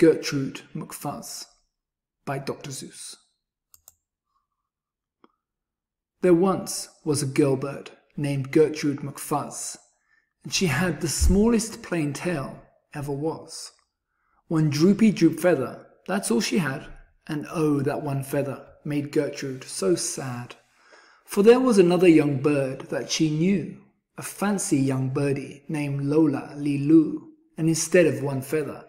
Gertrude McFuzz by Dr. Seuss. There once was a girl bird named Gertrude McFuzz, and she had the smallest plain tail ever was. One droopy droop feather, that's all she had, and oh, that one feather made Gertrude so sad. For there was another young bird that she knew, a fancy young birdie named Lola Lee Loo, and instead of one feather,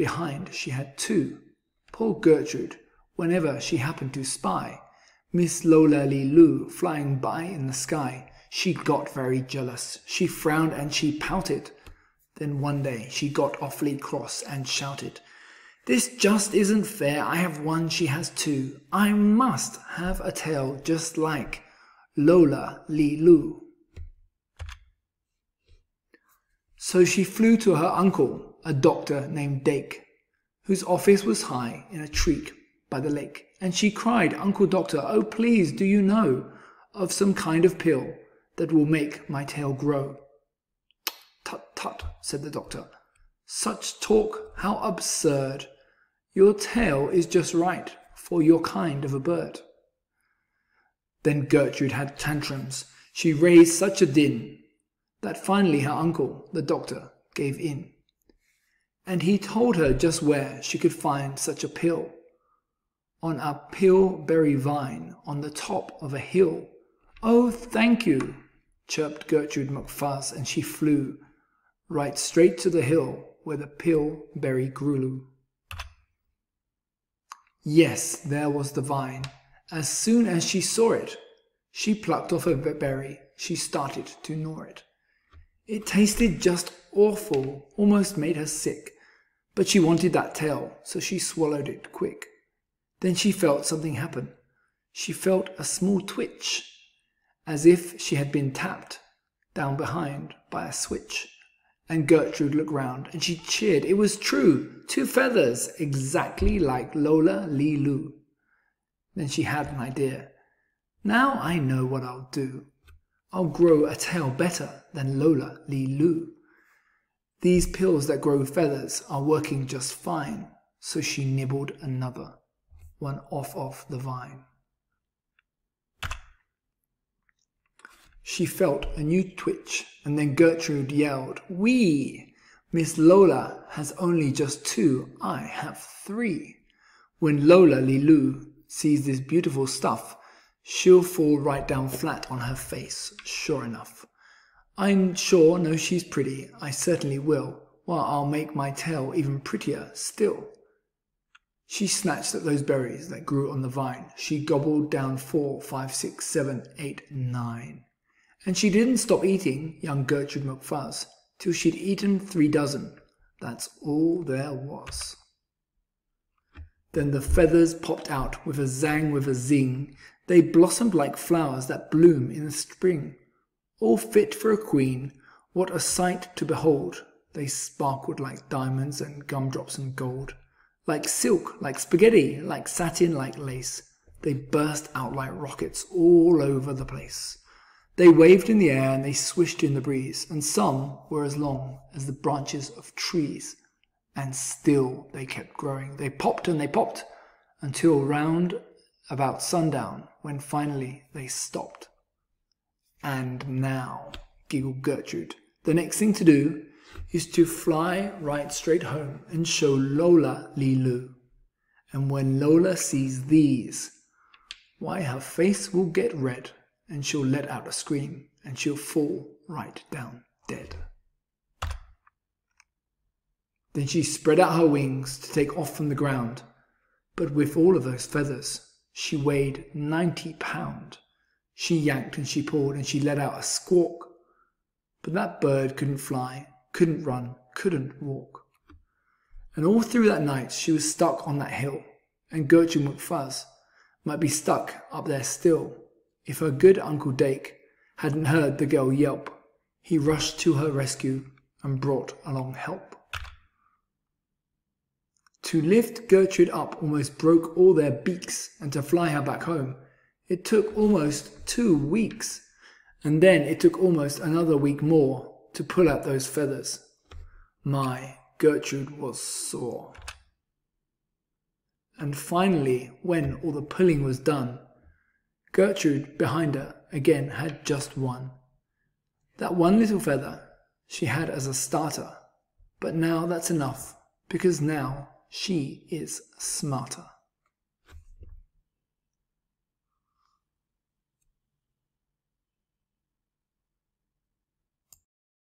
Behind she had two. Poor Gertrude, whenever she happened to spy Miss Lola Lee Loo flying by in the sky, she got very jealous. She frowned and she pouted. Then one day she got awfully cross and shouted, This just isn't fair. I have one, she has two. I must have a tail just like Lola Lee Loo. So she flew to her uncle a doctor named Dake, whose office was high in a tree by the lake, and she cried, Uncle Doctor, oh please, do you know of some kind of pill that will make my tail grow? Tut, tut, said the doctor. Such talk, how absurd! Your tail is just right for your kind of a bird. Then Gertrude had tantrums. She raised such a din that finally her uncle, the doctor, gave in and he told her just where she could find such a pill. On a pillberry vine on the top of a hill. Oh, thank you, chirped Gertrude McFuzz, and she flew right straight to the hill where the pillberry grew. Yes, there was the vine. As soon as she saw it, she plucked off a berry. She started to gnaw it. It tasted just awful, almost made her sick. But she wanted that tail, so she swallowed it quick. Then she felt something happen. She felt a small twitch, as if she had been tapped down behind by a switch. And Gertrude looked round and she cheered. It was true. Two feathers, exactly like Lola Lee Loo. Then she had an idea. Now I know what I'll do. I'll grow a tail better than Lola Lee Loo. These pills that grow feathers are working just fine, so she nibbled another, one off of the vine. She felt a new twitch, and then Gertrude yelled, Wee! Miss Lola has only just two, I have three. When Lola Lee Loo sees this beautiful stuff, she'll fall right down flat on her face, sure enough. I'm sure, no, she's pretty. I certainly will. Well, I'll make my tail even prettier still. She snatched at those berries that grew on the vine. She gobbled down four, five, six, seven, eight, nine. And she didn't stop eating, young Gertrude McFuzz, till she'd eaten three dozen. That's all there was. Then the feathers popped out with a zang, with a zing. They blossomed like flowers that bloom in the spring all fit for a queen, what a sight to behold! They sparkled like diamonds and gumdrops and gold, like silk, like spaghetti, like satin, like lace. They burst out like rockets all over the place. They waved in the air and they swished in the breeze, and some were as long as the branches of trees. And still they kept growing. They popped and they popped until round about sundown, when finally they stopped. And now, giggled Gertrude, the next thing to do is to fly right straight home and show Lola Lee Loo. And when Lola sees these, why her face will get red and she'll let out a scream and she'll fall right down dead. Then she spread out her wings to take off from the ground, but with all of those feathers, she weighed ninety pound. She yanked and she pulled and she let out a squawk. But that bird couldn't fly, couldn't run, couldn't walk. And all through that night she was stuck on that hill, and Gertrude McFuzz might be stuck up there still if her good Uncle Dake hadn't heard the girl yelp. He rushed to her rescue and brought along help. To lift Gertrude up almost broke all their beaks, and to fly her back home it took almost two weeks, and then it took almost another week more to pull out those feathers. My, Gertrude was sore. and finally, when all the pulling was done, Gertrude behind her again had just one. That one little feather she had as a starter, but now that's enough, because now she is smarter.